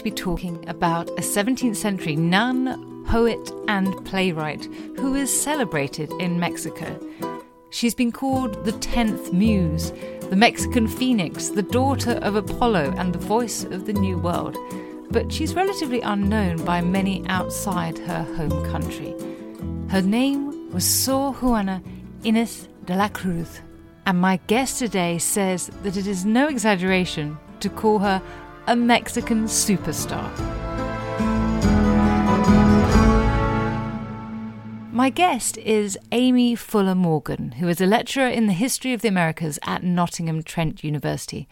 To be talking about a 17th century nun, poet, and playwright who is celebrated in Mexico. She's been called the 10th Muse, the Mexican Phoenix, the daughter of Apollo, and the voice of the New World. But she's relatively unknown by many outside her home country. Her name was Sor Juana Inés de la Cruz. And my guest today says that it is no exaggeration to call her a Mexican superstar. My guest is Amy Fuller Morgan, who is a lecturer in the history of the Americas at Nottingham Trent University.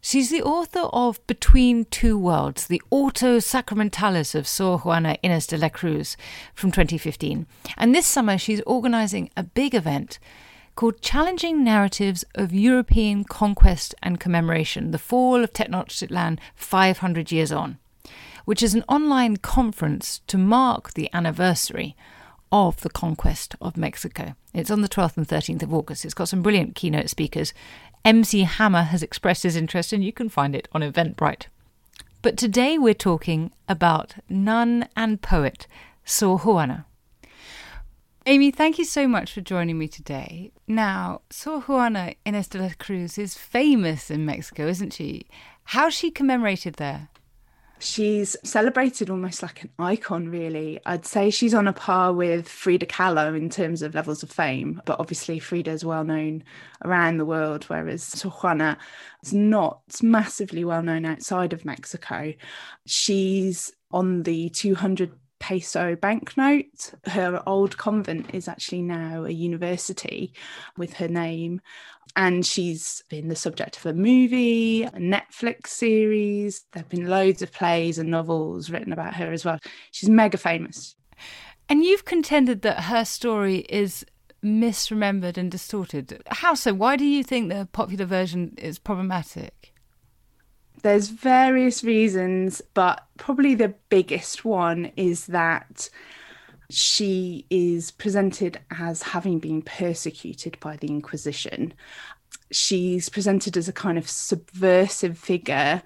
She's the author of Between Two Worlds, the Auto Sacramentales of Sor Juana Inés de la Cruz from 2015. And this summer she's organising a big event called Challenging Narratives of European Conquest and Commemoration The Fall of Tenochtitlan 500 Years On, which is an online conference to mark the anniversary of the conquest of Mexico. It's on the 12th and 13th of August. It's got some brilliant keynote speakers. MC Hammer has expressed his interest, and you can find it on Eventbrite. But today we're talking about nun and poet Sor Juana. Amy, thank you so much for joining me today. Now, Sor Juana Inés de la Cruz is famous in Mexico, isn't she? How's she commemorated there? She's celebrated almost like an icon, really. I'd say she's on a par with Frida Kahlo in terms of levels of fame, but obviously Frida is well known around the world, whereas Sor Juana is not massively well known outside of Mexico. She's on the 200 peso banknote. Her old convent is actually now a university with her name. And she's been the subject of a movie, a Netflix series. There have been loads of plays and novels written about her as well. She's mega famous. And you've contended that her story is misremembered and distorted. How so? Why do you think the popular version is problematic? There's various reasons, but probably the biggest one is that she is presented as having been persecuted by the Inquisition. She's presented as a kind of subversive figure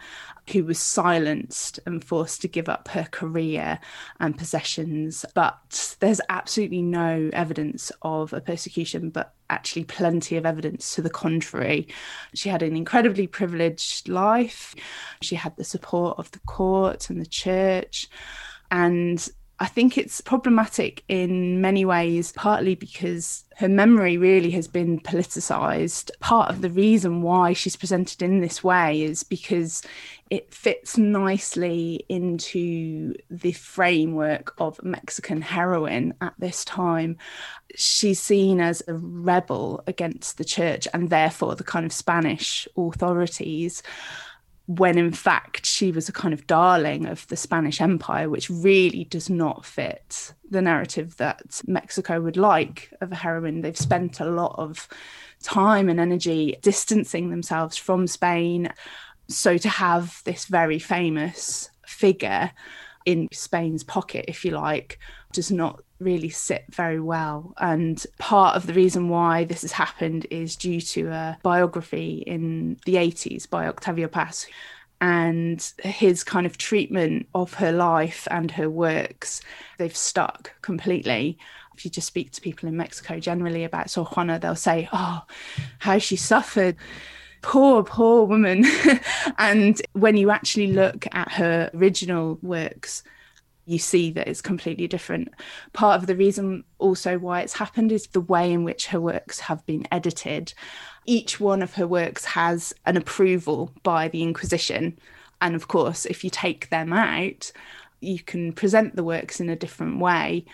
who was silenced and forced to give up her career and possessions. But there's absolutely no evidence of a persecution, but actually plenty of evidence to the contrary. She had an incredibly privileged life, she had the support of the court and the church. And I think it's problematic in many ways, partly because her memory really has been politicized. Part of the reason why she's presented in this way is because it fits nicely into the framework of Mexican heroine at this time. She's seen as a rebel against the church and therefore the kind of Spanish authorities when in fact she was a kind of darling of the Spanish Empire, which really does not fit the narrative that Mexico would like of a heroine. They've spent a lot of time and energy distancing themselves from Spain. So to have this very famous figure in Spain's pocket, if you like, does not really sit very well. And part of the reason why this has happened is due to a biography in the 80s by Octavio Paz. And his kind of treatment of her life and her works, they've stuck completely. If you just speak to people in Mexico generally about Sor Juana, they'll say, Oh, how she suffered poor, poor woman. and when you actually look at her original works, you see that it's completely different. Part of the reason also why it's happened is the way in which her works have been edited. Each one of her works has an approval by the Inquisition. And of course, if you take them out, you can present the works in a different way.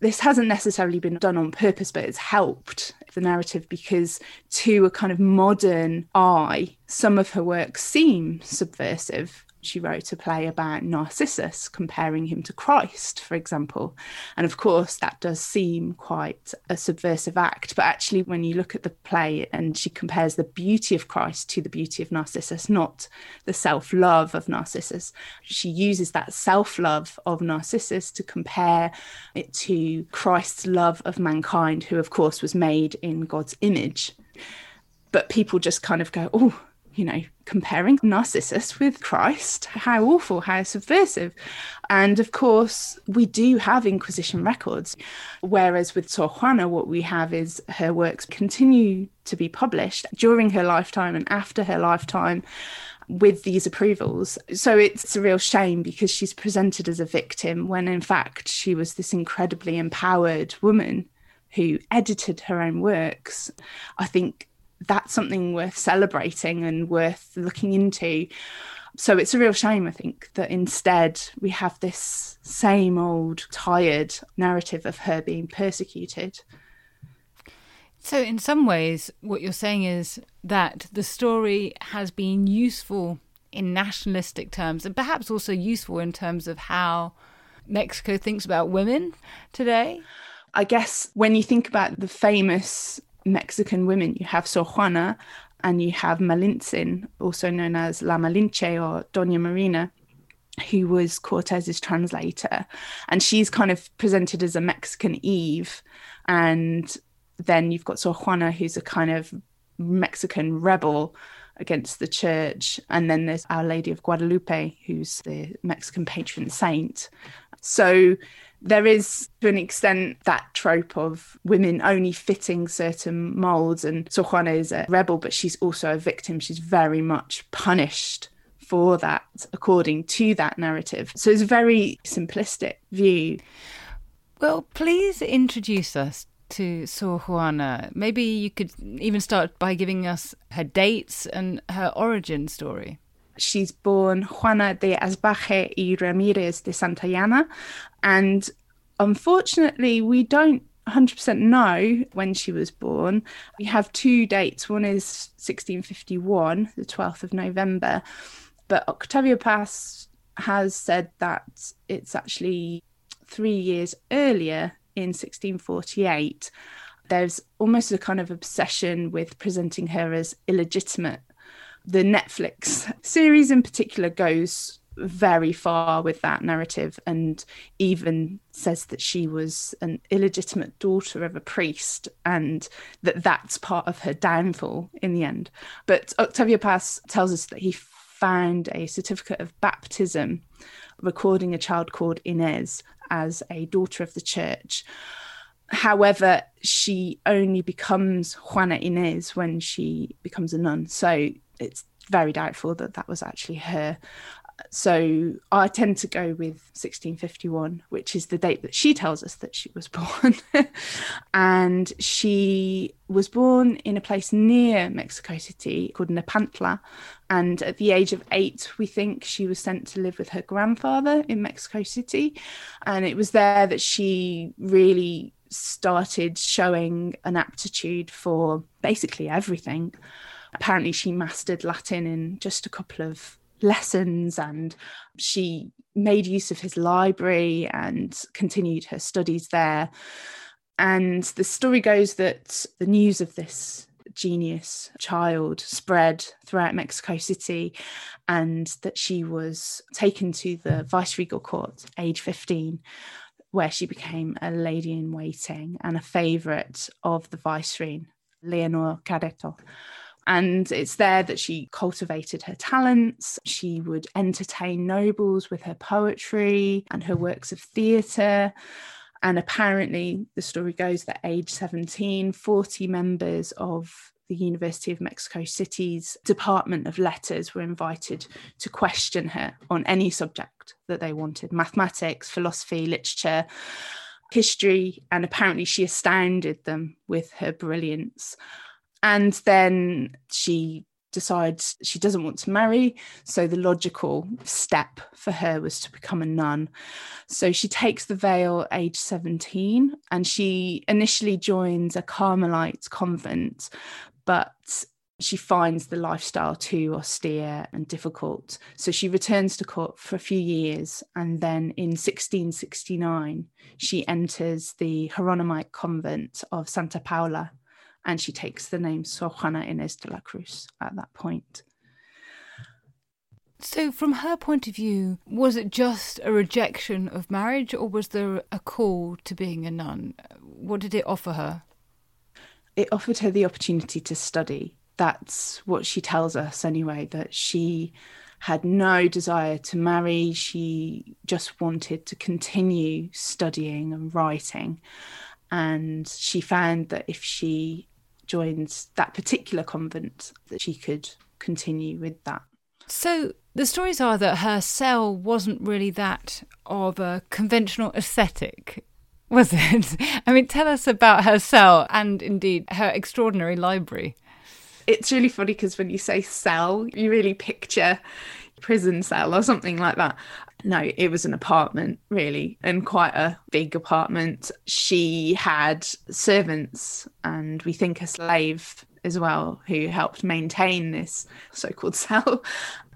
This hasn't necessarily been done on purpose, but it's helped the narrative because, to a kind of modern eye, some of her works seem subversive she wrote a play about Narcissus, comparing him to Christ, for example. And of course, that does seem quite a subversive act. But actually, when you look at the play and she compares the beauty of Christ to the beauty of Narcissus, not the self love of Narcissus, she uses that self love of Narcissus to compare it to Christ's love of mankind, who, of course, was made in God's image. But people just kind of go, oh, you know, comparing Narcissus with Christ. How awful, how subversive. And of course, we do have Inquisition records. Whereas with Sor Juana, what we have is her works continue to be published during her lifetime and after her lifetime with these approvals. So it's a real shame because she's presented as a victim when in fact she was this incredibly empowered woman who edited her own works. I think that's something worth celebrating and worth looking into. So it's a real shame, I think, that instead we have this same old tired narrative of her being persecuted. So, in some ways, what you're saying is that the story has been useful in nationalistic terms and perhaps also useful in terms of how Mexico thinks about women today. I guess when you think about the famous Mexican women. You have Sor Juana and you have Malintzin, also known as La Malinche or Doña Marina, who was Cortez's translator. And she's kind of presented as a Mexican Eve. And then you've got Sor Juana, who's a kind of Mexican rebel against the church. And then there's Our Lady of Guadalupe, who's the Mexican patron saint. So there is to an extent that trope of women only fitting certain molds and Sor Juana is a rebel but she's also a victim. She's very much punished for that according to that narrative. So it's a very simplistic view. Well please introduce us to Sor Juana. Maybe you could even start by giving us her dates and her origin story she's born Juana de Asbaje y Ramirez de Santillana. And unfortunately, we don't 100% know when she was born. We have two dates. One is 1651, the 12th of November, but Octavio Paz has said that it's actually three years earlier in 1648. There's almost a kind of obsession with presenting her as illegitimate the Netflix series in particular goes very far with that narrative and even says that she was an illegitimate daughter of a priest and that that's part of her downfall in the end. But Octavio Paz tells us that he found a certificate of baptism recording a child called Inez as a daughter of the church. However, she only becomes Juana Inez when she becomes a nun. So it's very doubtful that that was actually her. So I tend to go with 1651, which is the date that she tells us that she was born. and she was born in a place near Mexico City called Nepantla. And at the age of eight, we think she was sent to live with her grandfather in Mexico City. And it was there that she really started showing an aptitude for basically everything. Apparently, she mastered Latin in just a couple of lessons and she made use of his library and continued her studies there. And the story goes that the news of this genius child spread throughout Mexico City and that she was taken to the viceregal court age 15 where she became a lady in waiting and a favorite of the viceroy Leonor Carreto and it's there that she cultivated her talents. She would entertain nobles with her poetry and her works of theatre. And apparently, the story goes that age 17, 40 members of the University of Mexico City's Department of Letters were invited to question her on any subject that they wanted mathematics, philosophy, literature, history. And apparently, she astounded them with her brilliance and then she decides she doesn't want to marry. So the logical step for her was to become a nun. So she takes the veil age 17 and she initially joins a Carmelite convent, but she finds the lifestyle too austere and difficult. So she returns to court for a few years. And then in 1669, she enters the Hieronymite convent of Santa Paula and she takes the name Sor Juana Inés de la Cruz at that point. So, from her point of view, was it just a rejection of marriage or was there a call to being a nun? What did it offer her? It offered her the opportunity to study. That's what she tells us, anyway, that she had no desire to marry. She just wanted to continue studying and writing. And she found that if she joined that particular convent that she could continue with that. So the stories are that her cell wasn't really that of a conventional aesthetic, was it? I mean, tell us about her cell and indeed her extraordinary library. It's really funny because when you say cell, you really picture prison cell or something like that. No, it was an apartment, really, and quite a big apartment. She had servants and we think a slave as well who helped maintain this so called cell.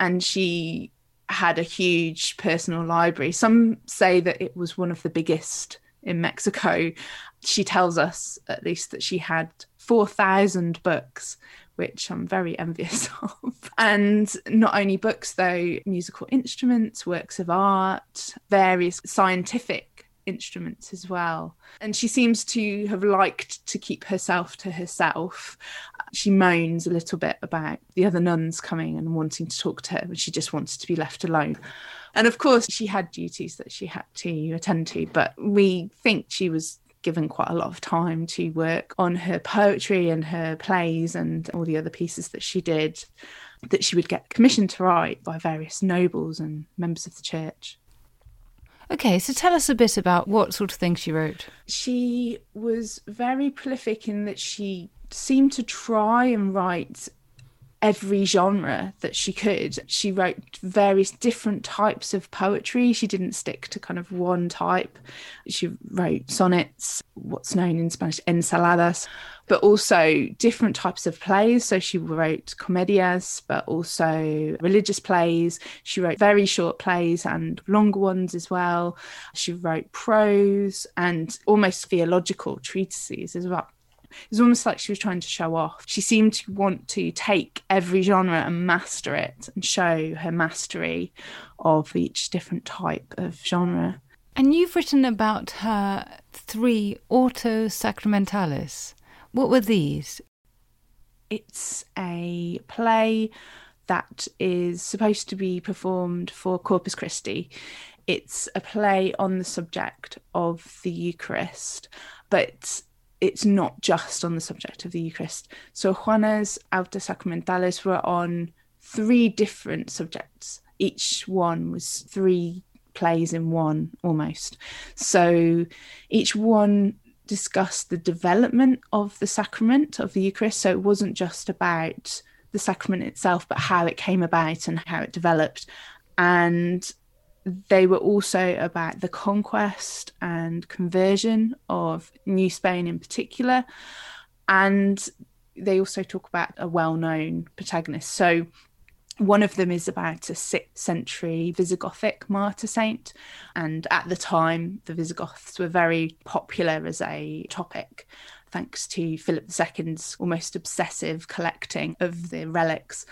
And she had a huge personal library. Some say that it was one of the biggest in Mexico. She tells us, at least, that she had 4,000 books which I'm very envious of. And not only books, though, musical instruments, works of art, various scientific instruments as well. And she seems to have liked to keep herself to herself. She moans a little bit about the other nuns coming and wanting to talk to her, but she just wanted to be left alone. And of course, she had duties that she had to attend to, but we think she was given quite a lot of time to work on her poetry and her plays and all the other pieces that she did that she would get commissioned to write by various nobles and members of the church. Okay, so tell us a bit about what sort of things she wrote. She was very prolific in that she seemed to try and write every genre that she could. She wrote various different types of poetry. She didn't stick to kind of one type. She wrote sonnets, what's known in Spanish, ensaladas, but also different types of plays. So she wrote comedias, but also religious plays. She wrote very short plays and longer ones as well. She wrote prose and almost theological treatises as well. It was almost like she was trying to show off. She seemed to want to take every genre and master it and show her mastery of each different type of genre. And you've written about her three auto sacramentales. What were these? It's a play that is supposed to be performed for Corpus Christi. It's a play on the subject of the Eucharist, but it's not just on the subject of the Eucharist. So Juana's Auto Sacramentales were on three different subjects. Each one was three plays in one almost. So each one discussed the development of the sacrament of the Eucharist. So it wasn't just about the sacrament itself, but how it came about and how it developed. And they were also about the conquest and conversion of New Spain in particular. And they also talk about a well known protagonist. So one of them is about a sixth century Visigothic martyr saint. And at the time, the Visigoths were very popular as a topic, thanks to Philip II's almost obsessive collecting of the relics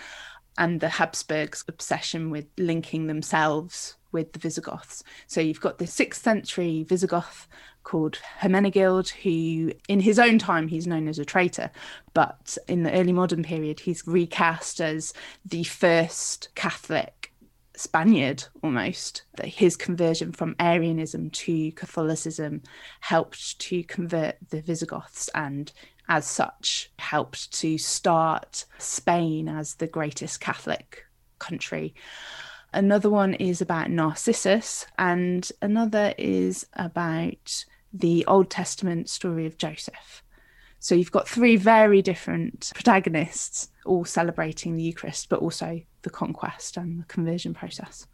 and the Habsburgs' obsession with linking themselves with the Visigoths. So you've got the sixth century Visigoth called Hermenegild, who in his own time he's known as a traitor, but in the early modern period he's recast as the first Catholic Spaniard almost. That his conversion from Arianism to Catholicism helped to convert the Visigoths and as such helped to start Spain as the greatest Catholic country. Another one is about Narcissus, and another is about the Old Testament story of Joseph. So you've got three very different protagonists all celebrating the Eucharist, but also the conquest and the conversion process.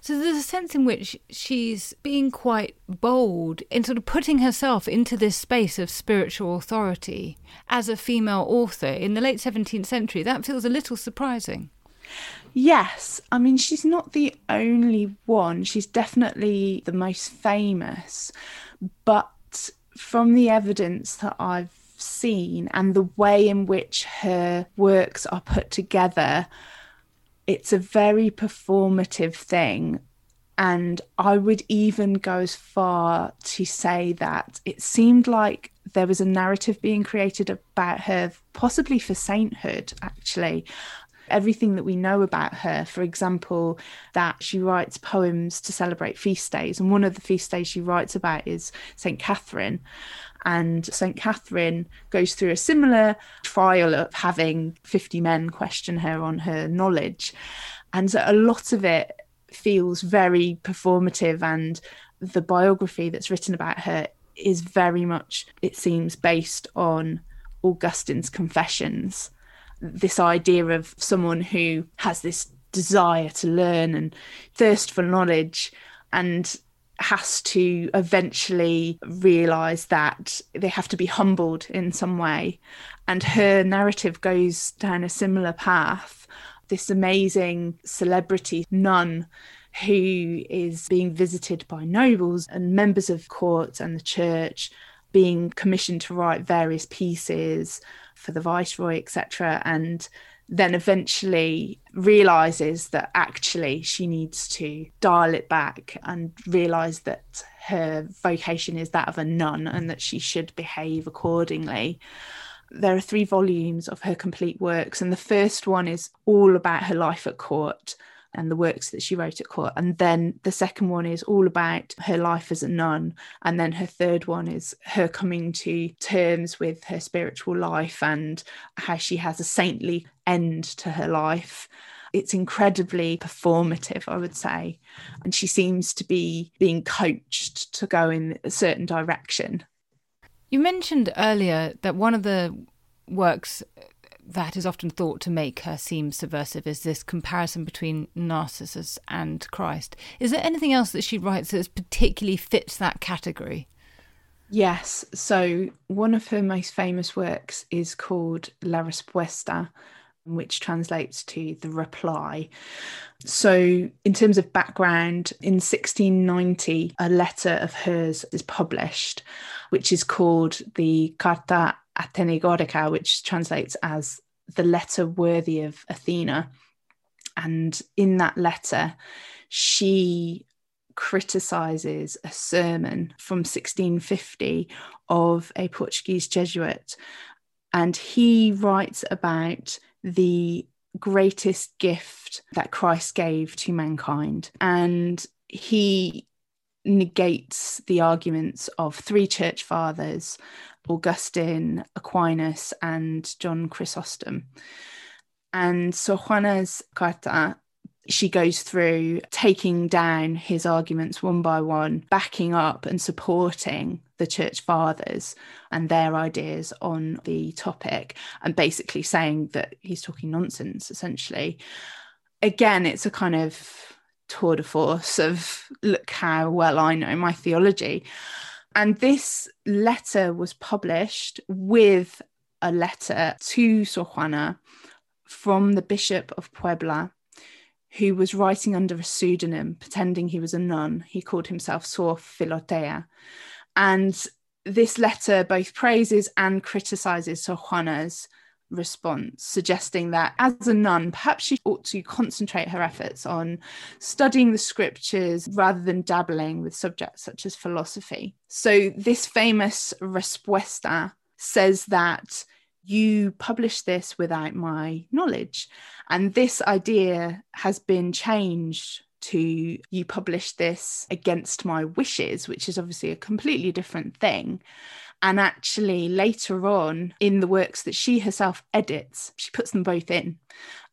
So there's a sense in which she's being quite bold in sort of putting herself into this space of spiritual authority as a female author in the late 17th century. That feels a little surprising. Yes, I mean, she's not the only one. She's definitely the most famous. But from the evidence that I've seen and the way in which her works are put together, it's a very performative thing. And I would even go as far to say that it seemed like there was a narrative being created about her, possibly for sainthood, actually everything that we know about her. For example, that she writes poems to celebrate feast days. And one of the feast days she writes about is St. Catherine. And St. Catherine goes through a similar trial of having 50 men question her on her knowledge. And so a lot of it feels very performative. And the biography that's written about her is very much, it seems, based on Augustine's confessions this idea of someone who has this desire to learn and thirst for knowledge and has to eventually realize that they have to be humbled in some way. And her narrative goes down a similar path. This amazing celebrity nun who is being visited by nobles and members of court and the church, being commissioned to write various pieces for the viceroy, etc. And then eventually realizes that actually she needs to dial it back and realize that her vocation is that of a nun and that she should behave accordingly. There are three volumes of her complete works, and the first one is all about her life at court and the works that she wrote at court. And then the second one is all about her life as a nun. And then her third one is her coming to terms with her spiritual life and how she has a saintly end to her life. It's incredibly performative, I would say. And she seems to be being coached to go in a certain direction. You mentioned earlier that one of the works that is often thought to make her seem subversive is this comparison between Narcissus and Christ. Is there anything else that she writes that particularly fits that category? Yes. So one of her most famous works is called La Respuesta, which translates to the reply. So, in terms of background, in 1690, a letter of hers is published, which is called the Carta Atenagórica, which translates as the letter worthy of Athena. And in that letter, she criticizes a sermon from 1650 of a Portuguese Jesuit. And he writes about the greatest gift that Christ gave to mankind. And he negates the arguments of three church fathers Augustine, Aquinas, and John Chrysostom. And Sor Juana's Carta, she goes through taking down his arguments one by one, backing up and supporting the church fathers and their ideas on the topic, and basically saying that he's talking nonsense, essentially. Again, it's a kind of tour de force of look how well I know my theology. And this letter was published with a letter to Sor Juana from the Bishop of Puebla, who was writing under a pseudonym, pretending he was a nun. He called himself Sor Filotea. And this letter both praises and criticizes Sor Juana's response, suggesting that as a nun, perhaps she ought to concentrate her efforts on studying the scriptures rather than dabbling with subjects such as philosophy. So, this famous respuesta says that you publish this without my knowledge. And this idea has been changed to you publish this against my wishes, which is obviously a completely different thing. And actually, later on in the works that she herself edits, she puts them both in.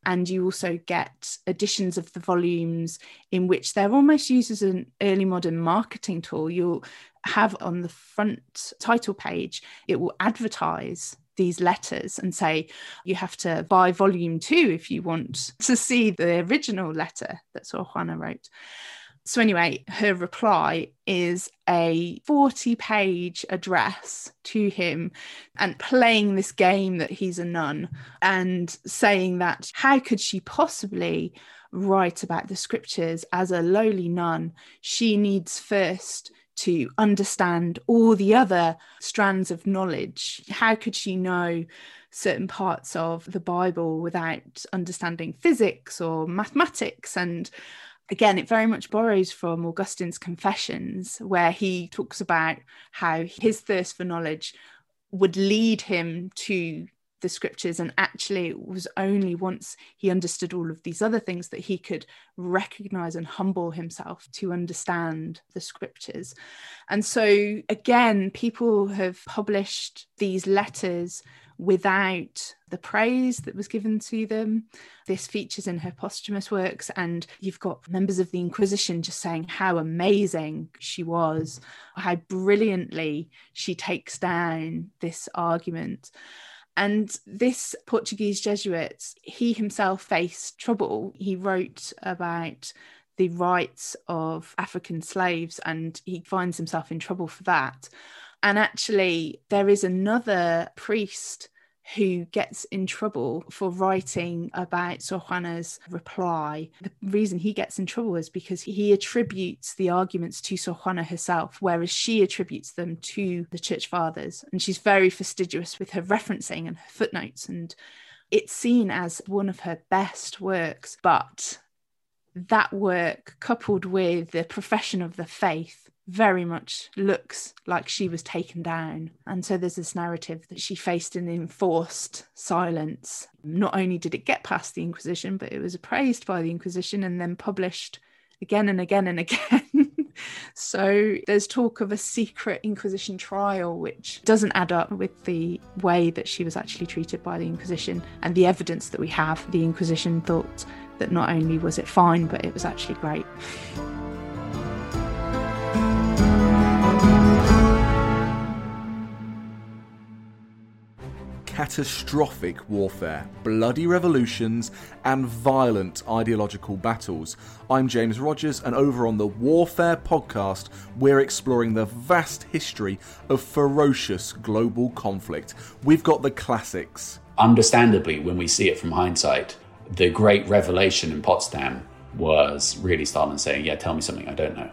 And you also get editions of the volumes in which they're almost used as an early modern marketing tool. You'll have on the front title page, it will advertise these letters and say you have to buy volume two if you want to see the original letter that Sor Juana wrote. So, anyway, her reply is a 40 page address to him and playing this game that he's a nun and saying that how could she possibly write about the scriptures as a lowly nun? She needs first to understand all the other strands of knowledge. How could she know certain parts of the Bible without understanding physics or mathematics? And again, it very much borrows from Augustine's Confessions, where he talks about how his thirst for knowledge would lead him to the scriptures and actually it was only once he understood all of these other things that he could recognize and humble himself to understand the scriptures. And so again people have published these letters without the praise that was given to them. This features in her posthumous works, and you've got members of the Inquisition just saying how amazing she was, how brilliantly she takes down this argument. And this Portuguese Jesuit, he himself faced trouble. He wrote about the rights of African slaves and he finds himself in trouble for that. And actually, there is another priest who gets in trouble for writing about Sor Juana's reply. The reason he gets in trouble is because he attributes the arguments to Sor Juana herself, whereas she attributes them to the church fathers. And she's very fastidious with her referencing and her footnotes. And it's seen as one of her best works. But that work, coupled with the profession of the faith, very much looks like she was taken down. And so there's this narrative that she faced an enforced silence. Not only did it get past the Inquisition, but it was appraised by the Inquisition and then published again and again and again. so there's talk of a secret Inquisition trial, which doesn't add up with the way that she was actually treated by the Inquisition and the evidence that we have. The Inquisition thought that not only was it fine, but it was actually great. Catastrophic warfare, bloody revolutions, and violent ideological battles. I'm James Rogers, and over on the Warfare podcast, we're exploring the vast history of ferocious global conflict. We've got the classics. Understandably, when we see it from hindsight, the great revelation in Potsdam was really Stalin saying, Yeah, tell me something I don't know.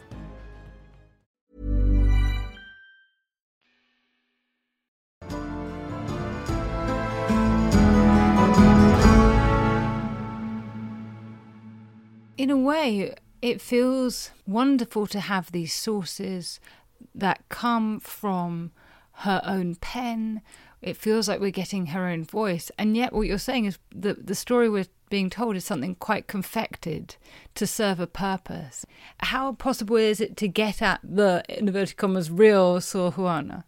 In a way, it feels wonderful to have these sources that come from her own pen. It feels like we're getting her own voice. And yet, what you're saying is the, the story we're being told is something quite confected to serve a purpose. How possible is it to get at the, in inverted commas, real Sor Juana?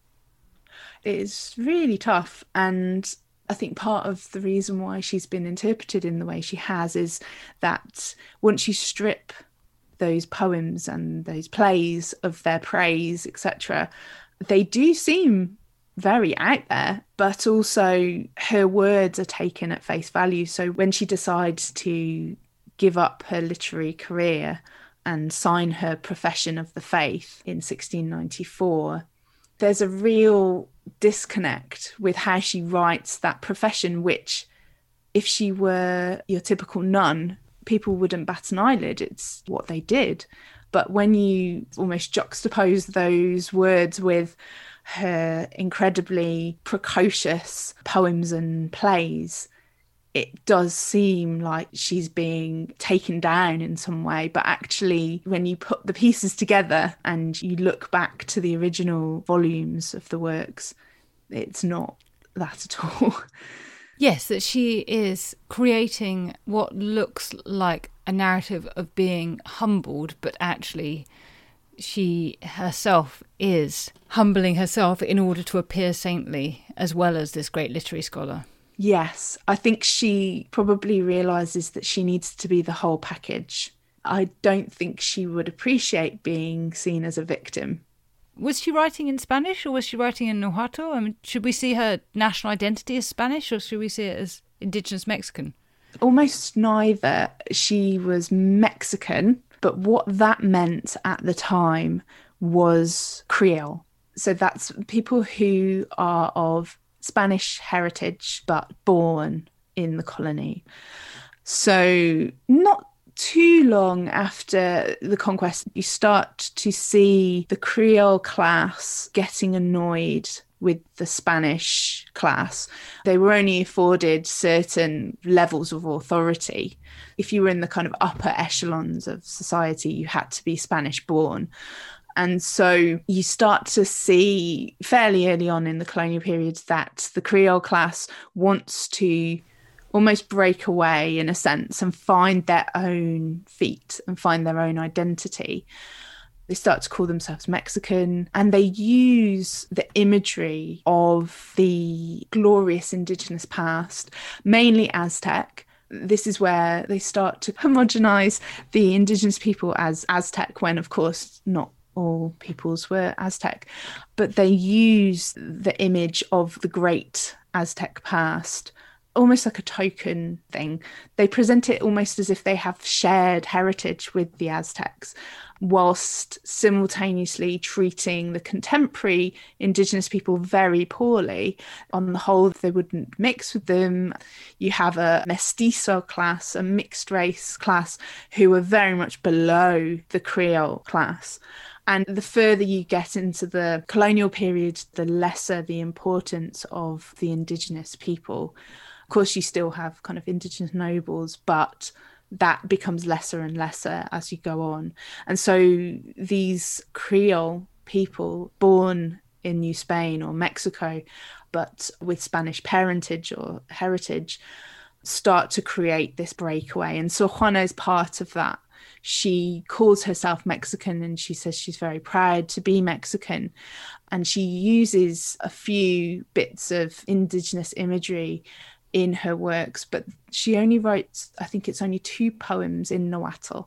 It's really tough. And I think part of the reason why she's been interpreted in the way she has is that once you strip those poems and those plays of their praise, etc., they do seem very out there, but also her words are taken at face value. So when she decides to give up her literary career and sign her profession of the faith in 1694, there's a real disconnect with how she writes that profession, which, if she were your typical nun, people wouldn't bat an eyelid. It's what they did. But when you almost juxtapose those words with her incredibly precocious poems and plays, it does seem like she's being taken down in some way. But actually, when you put the pieces together and you look back to the original volumes of the works, it's not that at all. Yes, that she is creating what looks like a narrative of being humbled, but actually she herself is humbling herself in order to appear saintly as well as this great literary scholar. Yes, I think she probably realizes that she needs to be the whole package. I don't think she would appreciate being seen as a victim. Was she writing in Spanish or was she writing in Nahuatl? I mean, should we see her national identity as Spanish or should we see it as indigenous Mexican? Almost neither. She was Mexican, but what that meant at the time was Creole. So that's people who are of Spanish heritage but born in the colony. So, not too long after the conquest, you start to see the Creole class getting annoyed with the Spanish class. They were only afforded certain levels of authority. If you were in the kind of upper echelons of society, you had to be Spanish born. And so you start to see fairly early on in the colonial periods that the Creole class wants to almost break away in a sense and find their own feet and find their own identity. They start to call themselves Mexican and they use the imagery of the glorious indigenous past, mainly Aztec, this is where they start to homogenize the indigenous people as Aztec, when of course not all peoples were Aztec, but they use the image of the great Aztec past almost like a token thing. They present it almost as if they have shared heritage with the Aztecs, whilst simultaneously treating the contemporary indigenous people very poorly. On the whole, they wouldn't mix with them. You have a mestizo class, a mixed race class, who are very much below the Creole class. And the further you get into the colonial period, the lesser the importance of the indigenous people. Of course, you still have kind of indigenous nobles, but that becomes lesser and lesser as you go on. And so these Creole people born in New Spain or Mexico, but with Spanish parentage or heritage, start to create this breakaway. And so Juana is part of that she calls herself Mexican and she says she's very proud to be Mexican. And she uses a few bits of indigenous imagery in her works, but she only writes, I think it's only two poems in Nahuatl.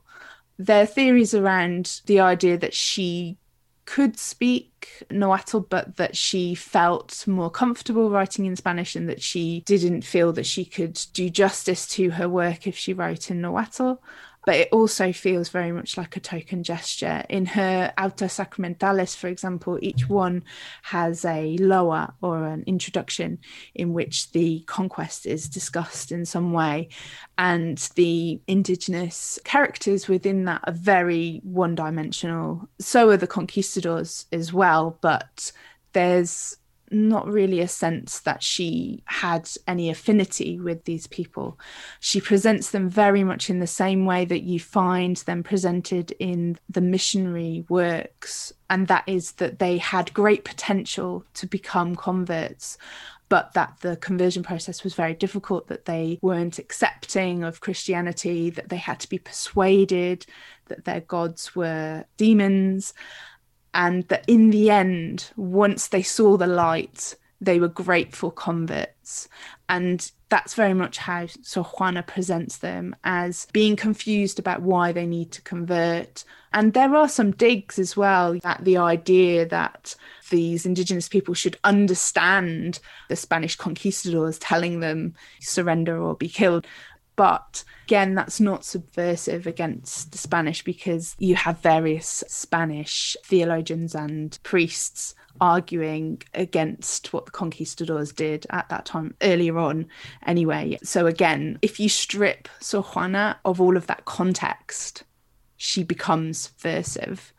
There are theories around the idea that she could speak Nahuatl, but that she felt more comfortable writing in Spanish and that she didn't feel that she could do justice to her work if she wrote in Nahuatl but it also feels very much like a token gesture. In her Auto Sacramentales, for example, each one has a loa or an introduction in which the conquest is discussed in some way. And the indigenous characters within that are very one dimensional. So are the conquistadors as well, but there's not really a sense that she had any affinity with these people. She presents them very much in the same way that you find them presented in the missionary works, and that is that they had great potential to become converts. But that the conversion process was very difficult, that they weren't accepting of Christianity, that they had to be persuaded, that their gods were demons and that in the end, once they saw the light, they were grateful converts. And that's very much how Sor Juana presents them as being confused about why they need to convert. And there are some digs as well at the idea that these indigenous people should understand the Spanish conquistadors telling them surrender or be killed. But again, that's not subversive against the Spanish because you have various Spanish theologians and priests arguing against what the conquistadors did at that time earlier on anyway. So again if you strip sor juana of all of that context she becomes versive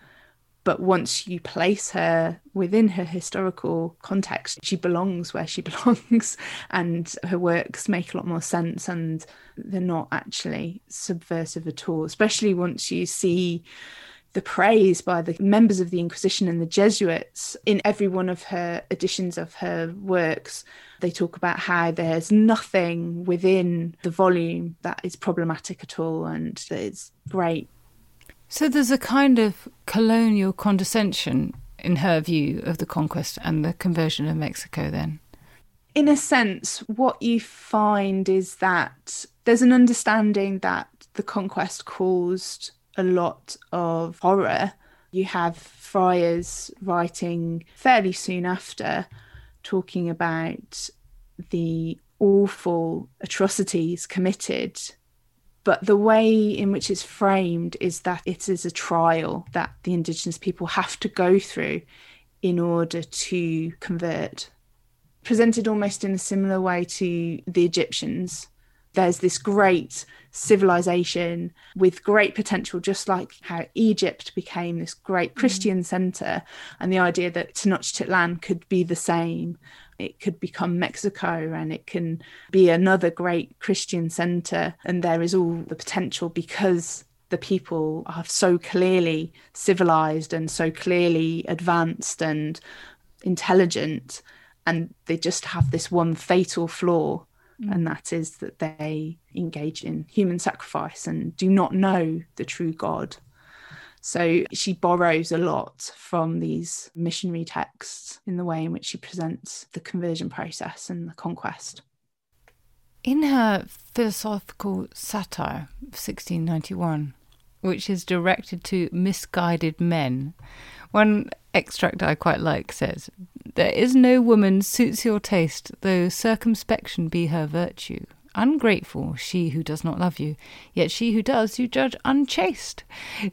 but once you place her within her historical context, she belongs where she belongs, and her works make a lot more sense, and they're not actually subversive at all, especially once you see the praise by the members of the Inquisition and the Jesuits in every one of her editions of her works. They talk about how there's nothing within the volume that is problematic at all, and that it's great so there's a kind of colonial condescension in her view of the conquest and the conversion of Mexico then? In a sense, what you find is that there's an understanding that the conquest caused a lot of horror. You have friars writing fairly soon after talking about the awful atrocities committed but the way in which it's framed is that it is a trial that the Indigenous people have to go through in order to convert. Presented almost in a similar way to the Egyptians. There's this great civilization with great potential, just like how Egypt became this great mm. Christian mm. center, and the idea that Tenochtitlan could be the same it could become Mexico and it can be another great Christian center. And there is all the potential because the people are so clearly civilized and so clearly advanced and intelligent. And they just have this one fatal flaw, mm. and that is that they engage in human sacrifice and do not know the true God. So she borrows a lot from these missionary texts in the way in which she presents the conversion process and the conquest. In her philosophical satire of 1691, which is directed to misguided men, one extract I quite like says, There is no woman suits your taste, though circumspection be her virtue. Ungrateful, she who does not love you, yet she who does you judge unchaste.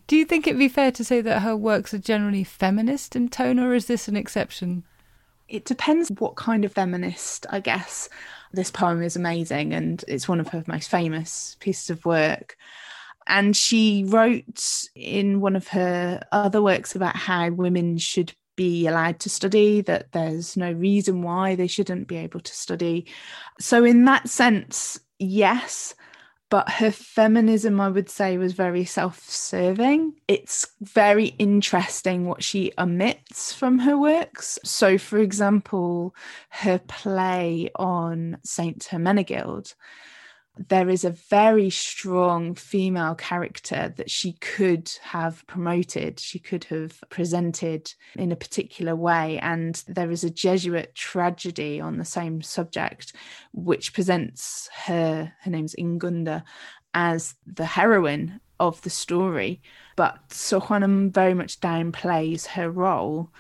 Do you think it be fair to say that her works are generally feminist in tone, or is this an exception? It depends what kind of feminist, I guess. This poem is amazing and it's one of her most famous pieces of work. And she wrote in one of her other works about how women should be allowed to study, that there's no reason why they shouldn't be able to study. So, in that sense, yes. But her feminism, I would say, was very self serving. It's very interesting what she omits from her works. So, for example, her play on Saint Hermenegild there is a very strong female character that she could have promoted, she could have presented in a particular way. And there is a Jesuit tragedy on the same subject, which presents her, her name's Ingunda, as the heroine of the story. But Sor very much downplays her role.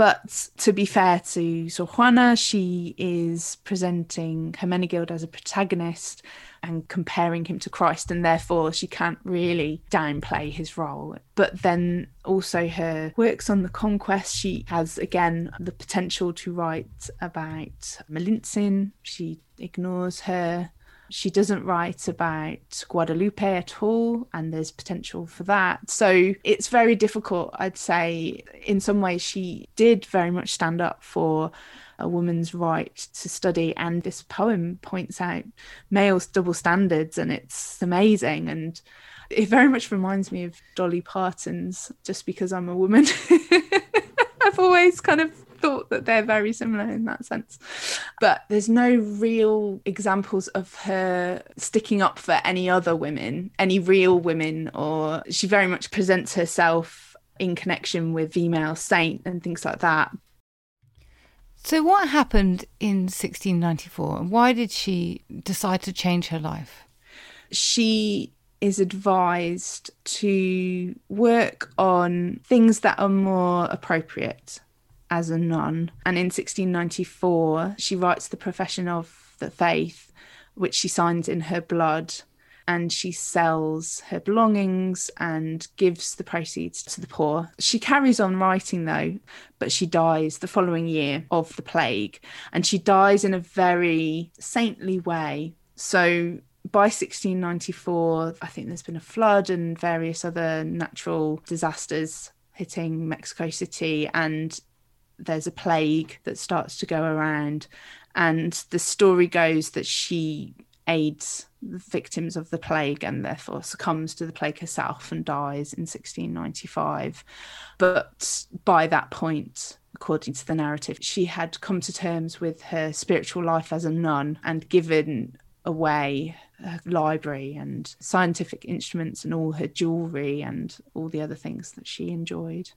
But to be fair to Sor Juana, she is presenting Hermenegild as a protagonist and comparing him to Christ, and therefore she can't really downplay his role. But then also her works on the conquest, she has again the potential to write about Malintzin. She ignores her She doesn't write about Guadalupe at all, and there's potential for that. So it's very difficult, I'd say. In some ways, she did very much stand up for a woman's right to study. And this poem points out male's double standards, and it's amazing. And it very much reminds me of Dolly Parton's Just Because I'm a Woman. I've always kind of thought that they're very similar in that sense. But there's no real examples of her sticking up for any other women, any real women, or she very much presents herself in connection with female saint and things like that. So, what happened in 1694 and why did she decide to change her life? She is advised to work on things that are more appropriate as a nun. And in 1694, she writes the profession of the faith, which she signs in her blood. And she sells her belongings and gives the proceeds to the poor. She carries on writing though, but she dies the following year of the plague. And she dies in a very saintly way. So by 1694, I think there's been a flood and various other natural disasters hitting Mexico City. And there's a plague that starts to go around, and the story goes that she aids the victims of the plague and therefore succumbs to the plague herself and dies in 1695. But by that point, according to the narrative, she had come to terms with her spiritual life as a nun and given away her library and scientific instruments and all her jewelry and all the other things that she enjoyed.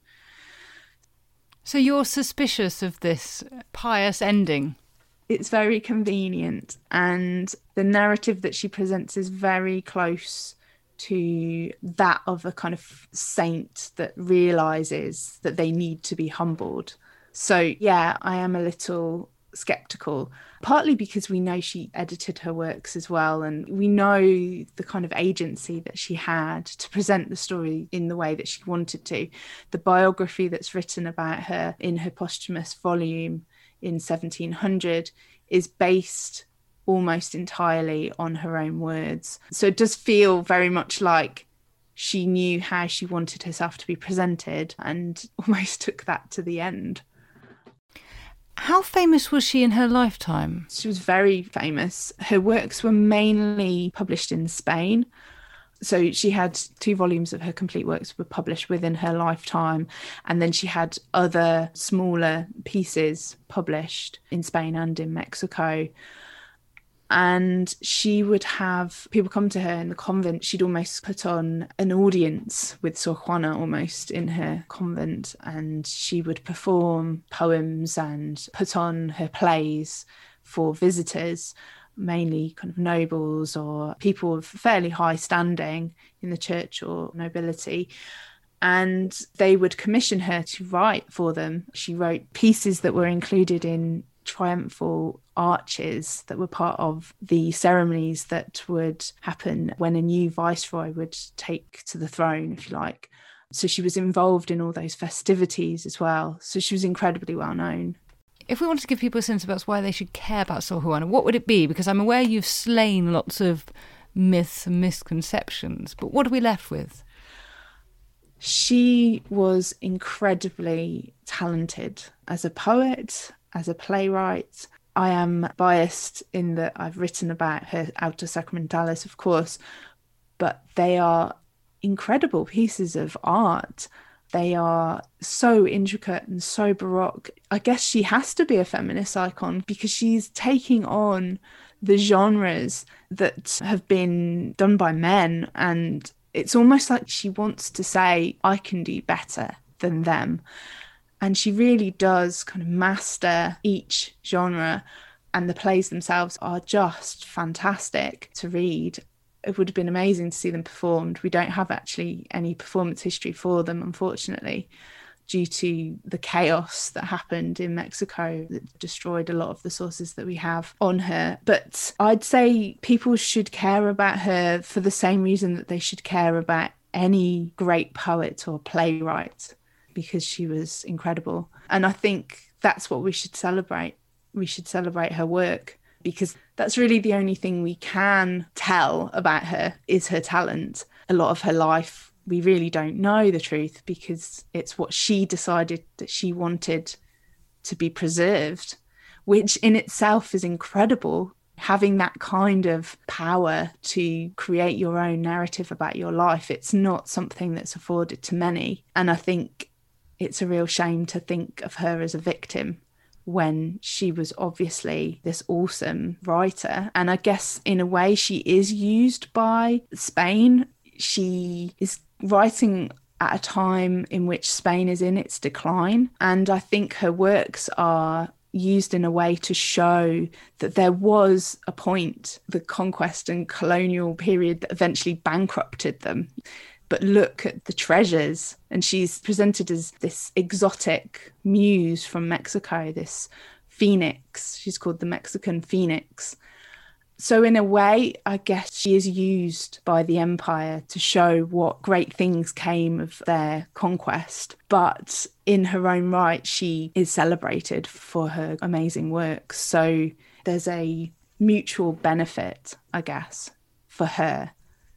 So you're suspicious of this pious ending? It's very convenient, and the narrative that she presents is very close to that of a kind of saint that realizes that they need to be humbled. So, yeah, I am a little skeptical, partly because we know she edited her works as well, and we know the kind of agency that she had to present the story in the way that she wanted to. The biography that's written about her in her posthumous volume in 1700 is based almost entirely on her own words. So it does feel very much like she knew how she wanted herself to be presented and almost took that to the end. How famous was she in her lifetime? She was very famous. Her works were mainly published in Spain. So she had two volumes of her complete works were published within her lifetime and then she had other smaller pieces published in Spain and in Mexico and she would have people come to her in the convent. She'd almost put on an audience with Sor Juana almost in her convent, and she would perform poems and put on her plays for visitors, mainly kind of nobles or people of fairly high standing in the church or nobility and they would commission her to write for them. She wrote pieces that were included in triumphal arches that were part of the ceremonies that would happen when a new viceroy would take to the throne, if you like. So she was involved in all those festivities as well. So she was incredibly well known. If we wanted to give people a sense about why they should care about Sor Juana, what would it be? Because I'm aware you've slain lots of myths and misconceptions, but what are we left with? She was incredibly talented as a poet, as a playwright. I am biased in that I've written about her Autos Sacramentales, of course, but they are incredible pieces of art. They are so intricate and so baroque. I guess she has to be a feminist icon because she's taking on the genres that have been done by men. And it's almost like she wants to say, I can do better than them and she really does kind of master each genre and the plays themselves are just fantastic to read. It would have been amazing to see them performed. We don't have actually any performance history for them unfortunately due to the chaos that happened in Mexico that destroyed a lot of the sources that we have on her. But I'd say people should care about her for the same reason that they should care about any great poet or playwright because she was incredible. And I think that's what we should celebrate. We should celebrate her work because that's really the only thing we can tell about her is her talent. A lot of her life we really don't know the truth because it's what she decided that she wanted to be preserved, which in itself is incredible. Having that kind of power to create your own narrative about your life, it's not something that's afforded to many. And I think it's a real shame to think of her as a victim when she was obviously this awesome writer. And I guess in a way, she is used by Spain. She is writing at a time in which Spain is in its decline. And I think her works are used in a way to show that there was a point, the conquest and colonial period that eventually bankrupted them. But look at the treasures. And she's presented as this exotic muse from Mexico, this phoenix. She's called the Mexican phoenix. So, in a way, I guess she is used by the empire to show what great things came of their conquest. But in her own right, she is celebrated for her amazing works. So, there's a mutual benefit, I guess, for her.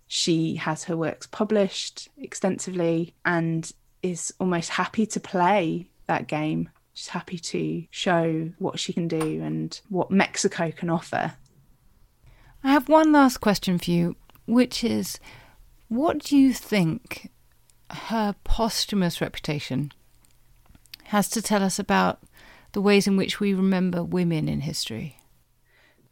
She has her works published extensively and is almost happy to play that game. She's happy to show what she can do and what Mexico can offer I have one last question for you, which is what do you think her posthumous reputation has to tell us about the ways in which we remember women in history?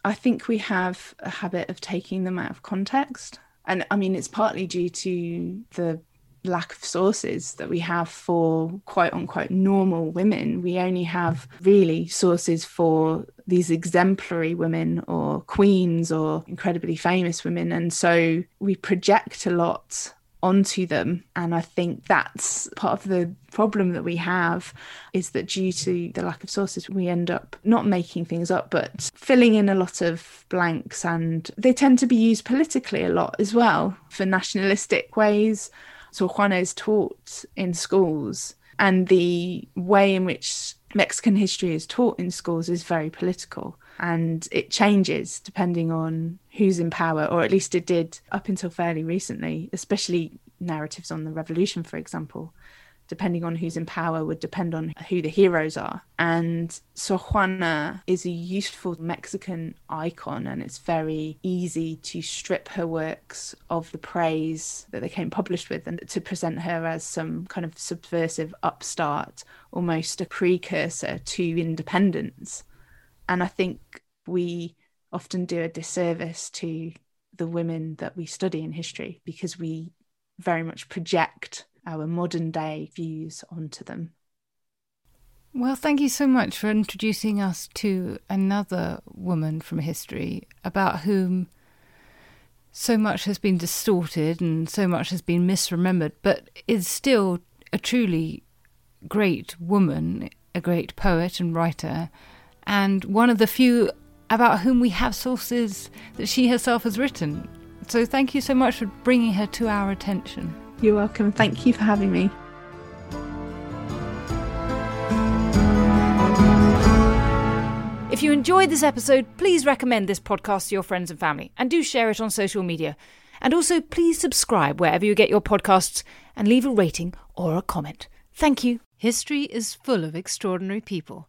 I think we have a habit of taking them out of context. And I mean, it's partly due to the lack of sources that we have for quote unquote normal women. We only have really sources for these exemplary women or queens or incredibly famous women. And so we project a lot onto them. And I think that's part of the problem that we have is that due to the lack of sources, we end up not making things up, but filling in a lot of blanks. And they tend to be used politically a lot as well for nationalistic ways Sor Juana is taught in schools, and the way in which Mexican history is taught in schools is very political and it changes depending on who's in power, or at least it did up until fairly recently, especially narratives on the revolution, for example depending on who's in power, would depend on who the heroes are. And Sor Juana is a useful Mexican icon, and it's very easy to strip her works of the praise that they came published with and to present her as some kind of subversive upstart, almost a precursor to independence. And I think we often do a disservice to the women that we study in history because we very much project our modern day views onto them. Well, thank you so much for introducing us to another woman from history about whom so much has been distorted and so much has been misremembered, but is still a truly great woman, a great poet and writer, and one of the few about whom we have sources that she herself has written. So thank you so much for bringing her to our attention. You're welcome. Thank you for having me. If you enjoyed this episode, please recommend this podcast to your friends and family and do share it on social media. And also, please subscribe wherever you get your podcasts and leave a rating or a comment. Thank you. History is full of extraordinary people,